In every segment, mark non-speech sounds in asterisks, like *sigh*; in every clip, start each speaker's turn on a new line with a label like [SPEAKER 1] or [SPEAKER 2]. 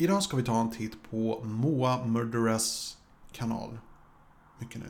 [SPEAKER 1] Idag ska vi ta en titt på Moa Murderess kanal. Mycket nu.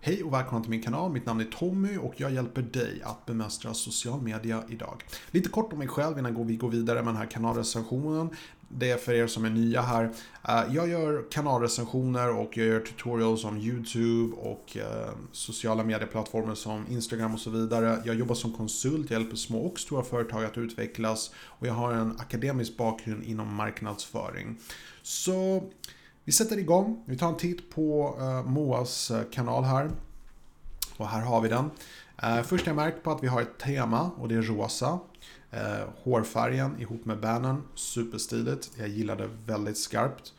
[SPEAKER 1] Hej och välkomna till min kanal. Mitt namn är Tommy och jag hjälper dig att bemästra social media idag. Lite kort om mig själv innan vi går vidare med den här kanalrecensionen. Det är för er som är nya här. Eh, jag gör kanalrecensioner och jag gör tutorials om YouTube och eh, sociala medieplattformar som Instagram och så vidare. Jag jobbar som konsult, jag hjälper små och stora företag att utvecklas och jag har en akademisk bakgrund inom marknadsföring. Så vi sätter igång. Vi tar en titt på eh, Moas kanal här. Och här har vi den. Först har jag märkt på att vi har ett tema och det är rosa. Eh, hårfärgen ihop med bannern. Superstiligt. Jag gillar det väldigt skarpt.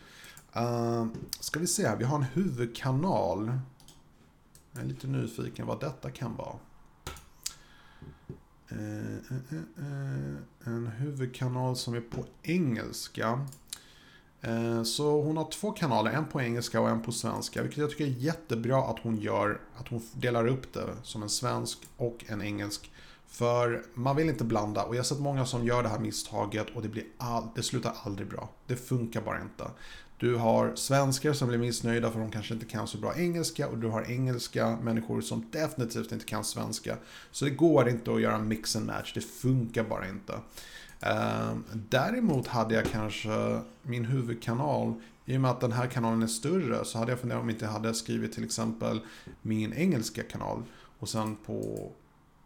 [SPEAKER 1] Uh, ska vi se här. Vi har en huvudkanal. Jag är lite nyfiken vad detta kan vara. Eh, eh, en huvudkanal som är på engelska. Så hon har två kanaler, en på engelska och en på svenska. Vilket jag tycker är jättebra att hon gör, att hon delar upp det som en svensk och en engelsk. För man vill inte blanda och jag har sett många som gör det här misstaget och det, blir all, det slutar aldrig bra. Det funkar bara inte. Du har svenskar som blir missnöjda för de kanske inte kan så bra engelska och du har engelska människor som definitivt inte kan svenska. Så det går inte att göra mix and match, det funkar bara inte. Ehm, däremot hade jag kanske min huvudkanal, i och med att den här kanalen är större, så hade jag funderat om jag inte hade skrivit till exempel min engelska kanal. Och sen på,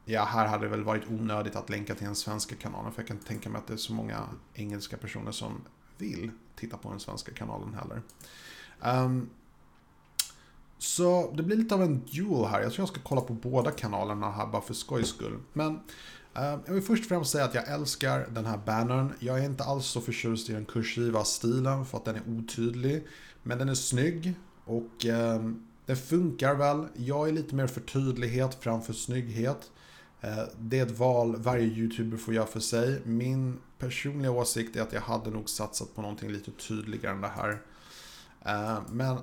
[SPEAKER 1] ja här hade det väl varit onödigt att länka till den svenska kanalen, för jag kan tänka mig att det är så många engelska personer som vill titta på den svenska kanalen heller. Um, så det blir lite av en duel här. Jag tror jag ska kolla på båda kanalerna här bara för skojs skull. Men Eh, jag vill först och främst säga att jag älskar den här bannern. Jag är inte alls så förtjust i den kursiva stilen för att den är otydlig. Men den är snygg och eh, den funkar väl. Jag är lite mer för tydlighet framför snygghet. Eh, det är ett val varje YouTuber får göra för sig. Min personliga åsikt är att jag hade nog satsat på någonting lite tydligare än det här. Eh, men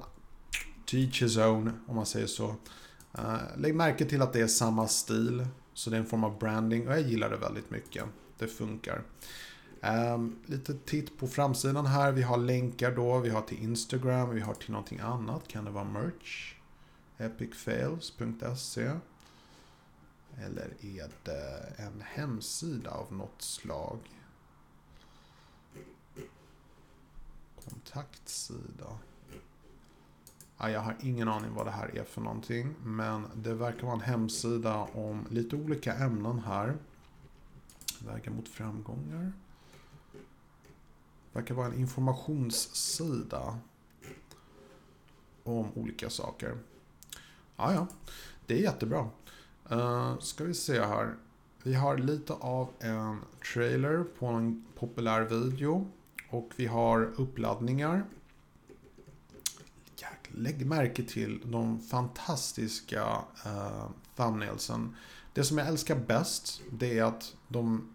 [SPEAKER 1] teach his own om man säger så. Eh, lägg märke till att det är samma stil. Så det är en form av branding och jag gillar det väldigt mycket. Det funkar. Ehm, lite titt på framsidan här. Vi har länkar då. Vi har till Instagram. Vi har till någonting annat. Kan det vara merch? Epicfails.se eller är det en hemsida av något slag? Kontaktsida. Jag har ingen aning vad det här är för någonting. Men det verkar vara en hemsida om lite olika ämnen här. Vägar mot framgångar. Verkar vara en informationssida. Om olika saker. Ja, ja. Det är jättebra. Uh, ska vi se här. Vi har lite av en trailer på en populär video. Och vi har uppladdningar lägg märke till de fantastiska uh, thumbnailsen. Det som jag älskar bäst, det är att de,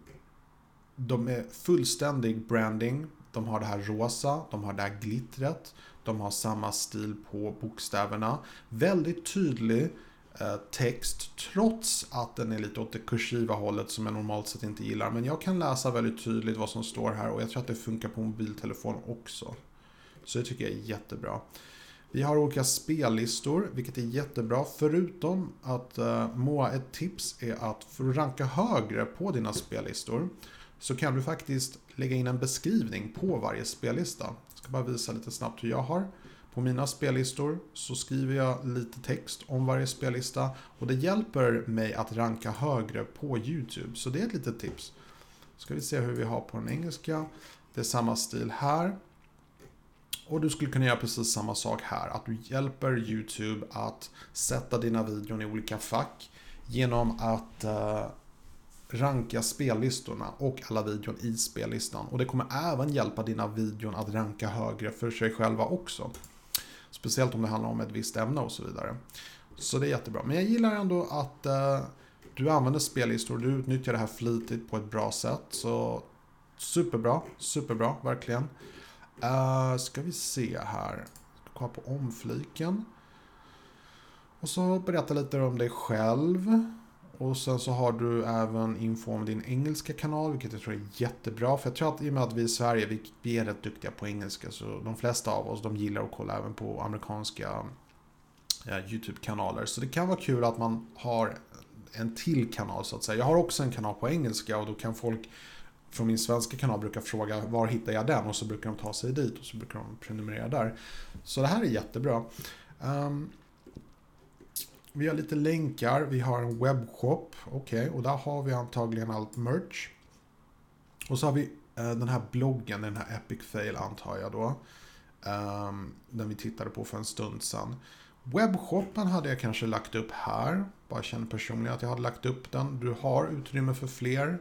[SPEAKER 1] de är fullständig branding. De har det här rosa, de har det här glittret, de har samma stil på bokstäverna. Väldigt tydlig uh, Eh, text, trots att den är lite åt det kursiva hållet som jag normalt sett inte gillar. Men jag kan läsa väldigt tydligt vad som står här och jag tror att det funkar på mobiltelefon också. Så det tycker jag är jättebra. Vi har olika spellistor, vilket är jättebra. Förutom att eh, Moa, ett tips är att för att ranka högre på dina spellistor så kan du faktiskt lägga in en beskrivning på varje spellista. Jag ska bara visa lite snabbt hur jag har. På mina spellistor så skriver jag lite text om varje spellista och det hjälper mig att ranka högre på YouTube. Så det är ett litet tips. Ska vi se hur vi har på den engelska. Det är samma stil här. Och du skulle kunna göra precis samma sak här. Att du hjälper YouTube att sätta dina videon i olika fack genom att eh, ranka spellistorna och alla videon i spellistan. Och det kommer även hjälpa dina videon att ranka högre för sig själva också. Speciellt om det handlar om ett visst ämne och så vidare. Så det är jättebra. Men jag gillar ändå att eh, du använder spellistor, du utnyttjar det här flitigt på ett bra sätt. Så superbra, superbra, verkligen. Uh, ska vi se här. Kolla på omfliken. Och så berätta lite om dig själv och sen så har du även info om din engelska kanal, vilket jag tror är jättebra. För jag tror att i och med att vi i Sverige, vi, vi är rätt duktiga på engelska, så de flesta av oss, de gillar att kolla även på amerikanska ja, YouTube-kanaler. Så det kan vara kul att man har en till kanal så att säga. Jag har också en kanal på engelska och då kan folk från min svenska kanal brukar fråga var hittar jag den? Och så brukar de ta sig dit och så brukar de prenumerera där. Så det här är jättebra. Um, vi har lite länkar, vi har en webbshop, okej, okay, och där har vi antagligen allt merch. Och så har vi eh, den här bloggen, den här Epic Fail antar jag då. Um, den vi tittade på för en stund sedan. Webbshoppen hade jag kanske lagt upp här. Bara känner personligen att jag hade lagt upp den. Du har utrymme för fler.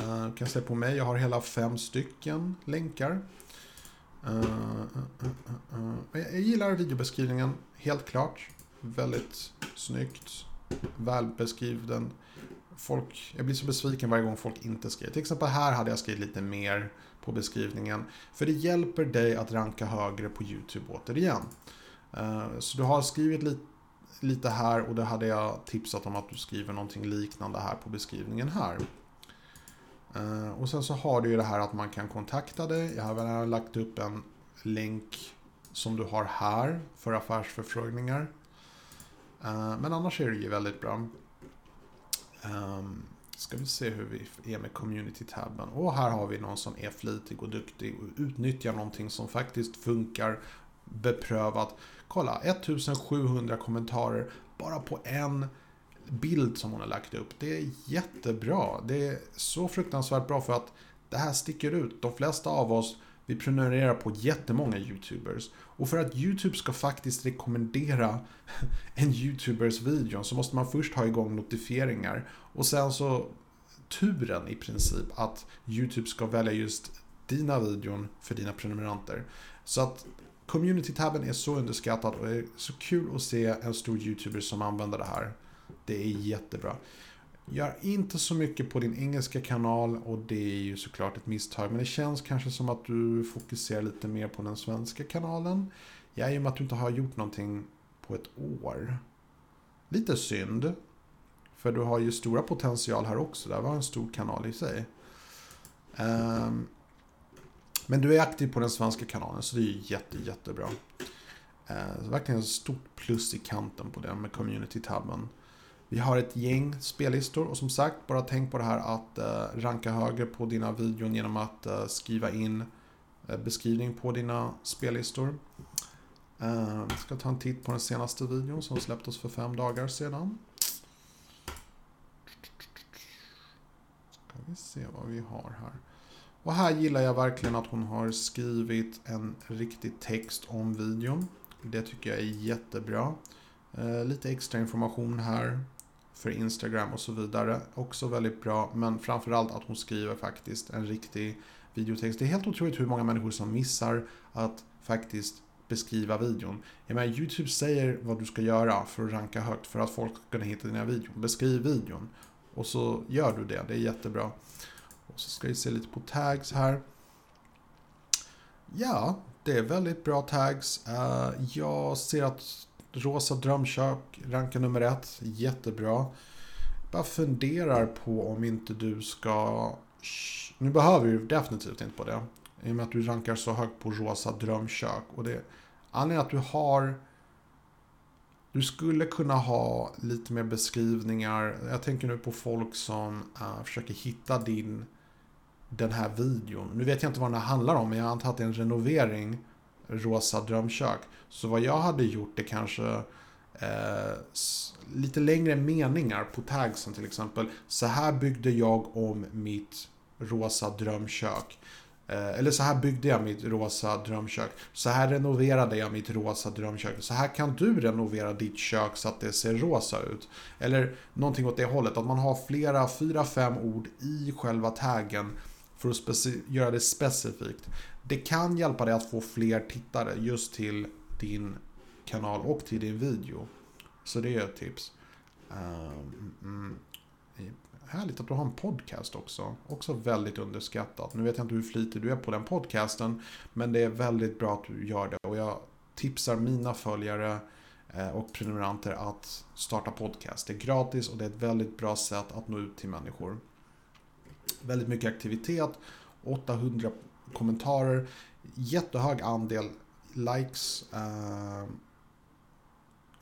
[SPEAKER 1] Uh, kan se på mig, jag har hela fem stycken länkar. Uh, uh, jag gillar videobeskrivningen, helt klart. Väldigt snyggt. Välbeskriven. Folk, jag blir så besviken varje gång folk inte skriver. Till exempel här hade jag skrivit lite mer på beskrivningen. För det hjälper dig att ranka högre på YouTube återigen. Eh, så du har skrivit lite lite här och det hade jag tipsat om att du skriver någonting liknande här på beskrivningen här. Eh, och sen så har du ju det här att man kan kontakta dig. Jag har väl lagt upp en länk som du har här för affärsförfrågningar. Eh, men annars är det ju väldigt bra. Um, ska vi se hur vi är med community-tabben. Och här har vi någon som är flitig och duktig och utnyttjar någonting som faktiskt funkar beprövat. Kolla, 1700 kommentarer bara på en bild som hon har lagt upp. Det är jättebra. Det är så fruktansvärt bra för att det här sticker ut. De flesta av oss, vi prenumererar på jättemånga YouTubers. Och för att YouTube ska faktiskt rekommendera *laughs* en YouTubers video så måste man först ha igång notifieringar. Och sen så turen i princip att YouTube ska välja just dina videon för dina prenumeranter. Så att Community-tabben är så underskattad och det är så kul att se en stor YouTuber som använder det här. Det är jättebra. Gör inte så mycket på din engelska kanal och det är ju såklart ett misstag. Men det känns kanske som att du fokuserar lite mer på den svenska kanalen. Ja, i och med att du inte har gjort någonting på ett år. Lite synd. För du har ju stora potential här också. Det var en stor kanal i sig. Um, men du är aktiv på den svenska kanalen så det är ju jätte, jättebra. Eh, verkligen ett stort plus i kanten på den med community-tabben. Vi har ett gäng spellistor och som sagt, bara tänk på det här att eh, ranka högre på dina videon genom att eh, skriva in eh, beskrivning på dina spellistor. Eh, ska ta en titt på den senaste videon som släpptes för fem dagar sedan. Ska vi se vad vi har här. Och här gillar jag verkligen att hon har skrivit en riktig text om videon. Det tycker jag är jättebra. Eh, lite extra information här för Instagram och så vidare. Också väldigt bra, men framförallt att hon skriver faktiskt en riktig videotext. Det är helt otroligt hur många människor som missar att faktiskt beskriva videon. Jag menar, YouTube säger vad du ska göra för att ranka högt för att folk ska kunna hitta dina videon. Beskriv videon. Och så gör du det, det är jättebra. Och så ska vi se lite på tags här. Ja, det är väldigt bra tags. Eh, jag ser att Rosa Drömkök rankar nummer ett. Jättebra. Bara funderar på om inte du ska... Nu behöver du definitivt inte på det. I och med att du rankar så högt på Rosa Drömkök. Och det anledningen att du har... Du skulle kunna ha lite mer beskrivningar. Jag tänker nu på folk som uh, försöker hitta din den här videon. Nu vet jag inte vad den här handlar om, men jag antar att det är en renovering. Rosa drömkök. Så vad jag hade gjort är kanske eh, lite längre meningar på tagsen till exempel. Så här byggde jag om mitt rosa drömkök. Eh, eller så här byggde jag mitt rosa drömkök. Så här renoverade jag mitt rosa drömkök. Så här kan du renovera ditt kök så att det ser rosa ut. Eller någonting åt det hållet. Att man har flera, fyra, fem ord i själva taggen för att göra det specifikt. Det kan hjälpa dig att få fler tittare just till din kanal och till din video. Så det är ett tips. Um, mm, mm. härligt att du har en podcast också. Också väldigt underskattat. Nu vet jag inte hur flitig du är på den podcasten. Men det är väldigt bra att du gör det. Och jag tipsar mina följare eh, och prenumeranter att starta podcast. Det är gratis och det är ett väldigt bra sätt att nå ut till människor. Väldigt mycket aktivitet, 800 kommentarer, jättehög andel likes. Eh,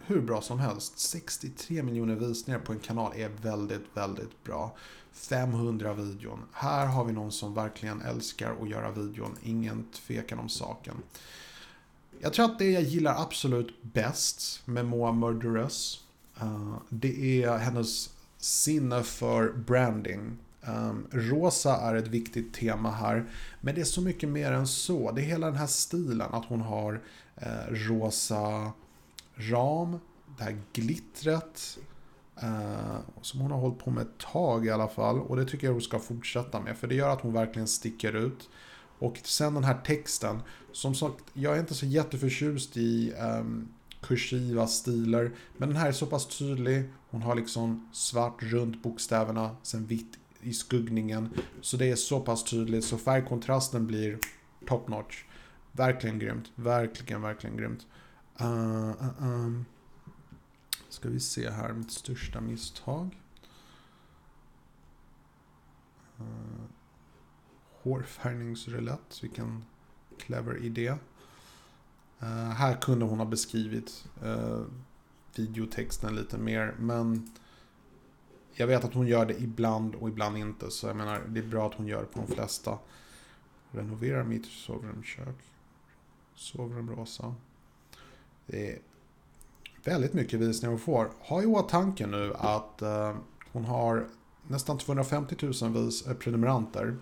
[SPEAKER 1] hur bra som helst. 63 miljoner visningar på en kanal är väldigt, väldigt bra. 500 videon. Här har vi någon som verkligen älskar att göra videon. Ingen tvekan om saken. Jag tror att det jag gillar absolut bäst med Moa Murderous eh, det är hennes sinne för branding. Um, rosa är ett viktigt tema här, men det är så mycket mer än så. Det är hela den här stilen, att hon har uh, rosa ram, det här glittret, uh, som hon har hållit på med ett tag i alla fall. Och det tycker jag hon ska fortsätta med, för det gör att hon verkligen sticker ut. Och sen den här texten, som sagt, jag är inte så jätteförtjust i um, kursiva stiler, men den här är så pass tydlig. Hon har liksom svart runt bokstäverna, sen vitt i skuggningen. Så det är så pass tydligt, så färgkontrasten blir top notch. Verkligen grymt, verkligen, verkligen grymt. Uh, uh, um. Ska vi se här, mitt största misstag. Ah, uh, hårfärgningsroulette, vilken clever idé. Uh, här kunde hon ha beskrivit uh, videotexten lite mer, men jag vet att hon gör det ibland och ibland inte, så jag menar, det är bra att hon gör det på de flesta. Renovera mitt sovrumskök. Sovrum rosa. Det är väldigt mycket visningar hon får. Ha i åtanke nu att eh, hon har nästan 250 000 vis, eh, prenumeranter.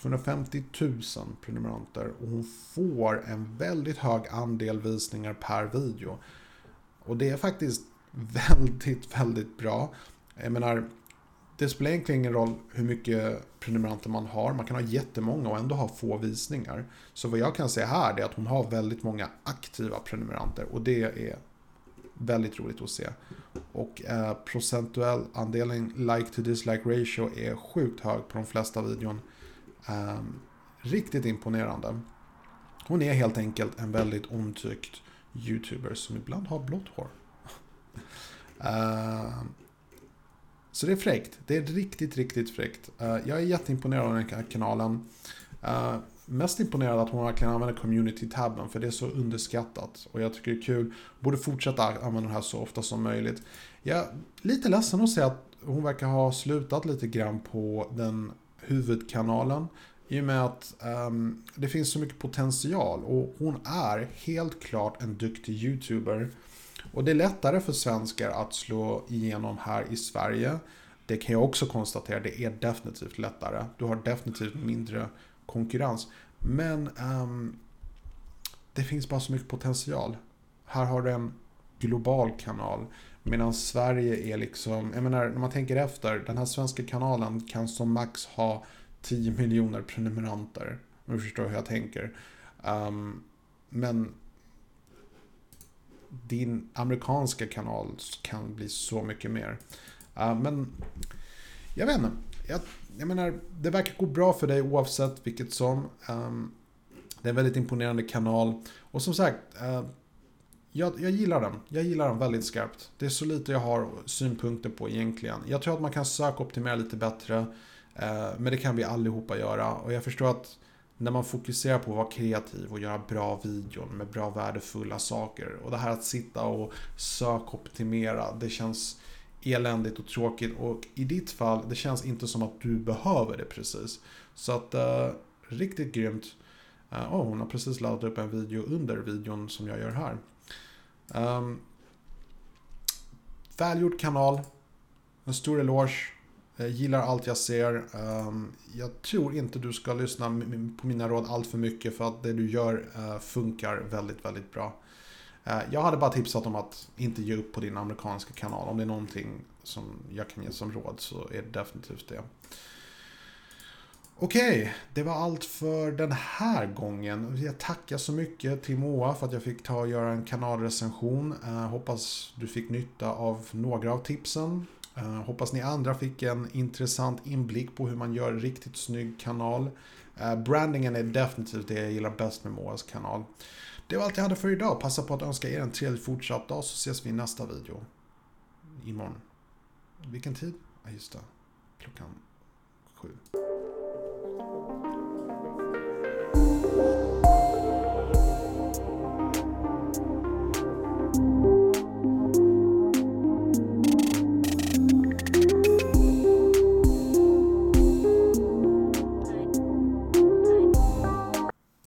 [SPEAKER 1] 250 000 prenumeranter och hon får en väldigt hög andel visningar per video. Och det är faktiskt *laughs* väldigt, väldigt bra. Jag menar, det spelar egentligen ingen roll hur mycket prenumeranter man har. Man kan ha jättemånga och ändå ha få visningar. Så vad jag kan säga här är att hon har väldigt många aktiva prenumeranter och det är väldigt roligt att se. Och eh, procentuell andelen like to dislike ratio är sjukt hög på de flesta videon. Eh, riktigt imponerande. Hon är helt enkelt en väldigt omtyckt YouTuber som ibland har blått hår. *laughs* eh, så det är fräckt. Det är riktigt, riktigt fräckt. Uh, jag är jätteimponerad av den här kanalen. Uh, mest imponerad att hon verkligen använder community-tabben för det är så underskattat. Och jag tycker det är kul. Borde fortsätta använda den här så ofta som möjligt. Jag är lite ledsen att se att hon verkar ha slutat lite grann på den huvudkanalen. I och med att um, det finns så mycket potential och hon är helt klart en duktig YouTuber. Och det är lättare för svenskar att slå igenom här i Sverige. Det kan jag också konstatera, det är definitivt lättare. Du har definitivt mindre konkurrens. Men um, det finns bara så mycket potential. Här har du en global kanal. Medan Sverige är liksom, jag menar när man tänker efter, den här svenska kanalen kan som max ha 10 miljoner prenumeranter. Om du förstår hur jag tänker. Um, men din amerikanska kanal kan bli så mycket mer. Uh, men jag vet inte. Jag, jag menar, det verkar gå bra för dig oavsett vilket som. Um, det är en väldigt imponerande kanal. Och som sagt, uh, jag, jag, gillar den. Jag gillar den väldigt skarpt. Det är så lite jag har synpunkter på egentligen. Jag tror att man kan söka optimera lite bättre. Uh, men det kan vi allihopa göra. Och jag förstår att när man fokuserar på att vara kreativ och göra bra videon med bra värdefulla saker. Och det här att sitta och sökoptimera, det känns eländigt och tråkigt. Och i ditt fall, det känns inte som att du behöver det precis. Så att, eh, riktigt grymt. Eh, oh, hon har precis laddat upp en video under videon som jag gör här. Um, välgjord kanal. En stor eloge. Jag gillar allt jag ser. Ehm, jag tror inte du ska lyssna på mina råd allt för mycket för att det du gör eh, funkar väldigt, väldigt bra. Eh, jag hade bara tipsat om att inte ge upp på din amerikanska kanal. Om det är någonting som jag kan ge som råd så är det definitivt det. Okej, okay, det var allt för den här gången. Jag tackar så mycket till Moa för att jag fick ta och göra en kanalrecension. Eh, hoppas du fick nytta av några av tipsen. Eh, hoppas ni andra fick en intressant inblick på hur man gör en riktigt snygg kanal. Eh, brandingen är definitivt det jag gillar bäst med Moas kanal. Det var allt jag hade för idag. Passa på att önska er en trevlig fortsatt dag så ses vi i nästa video. Imorgon. Vilken tid? Ja, just det. Klockan sju.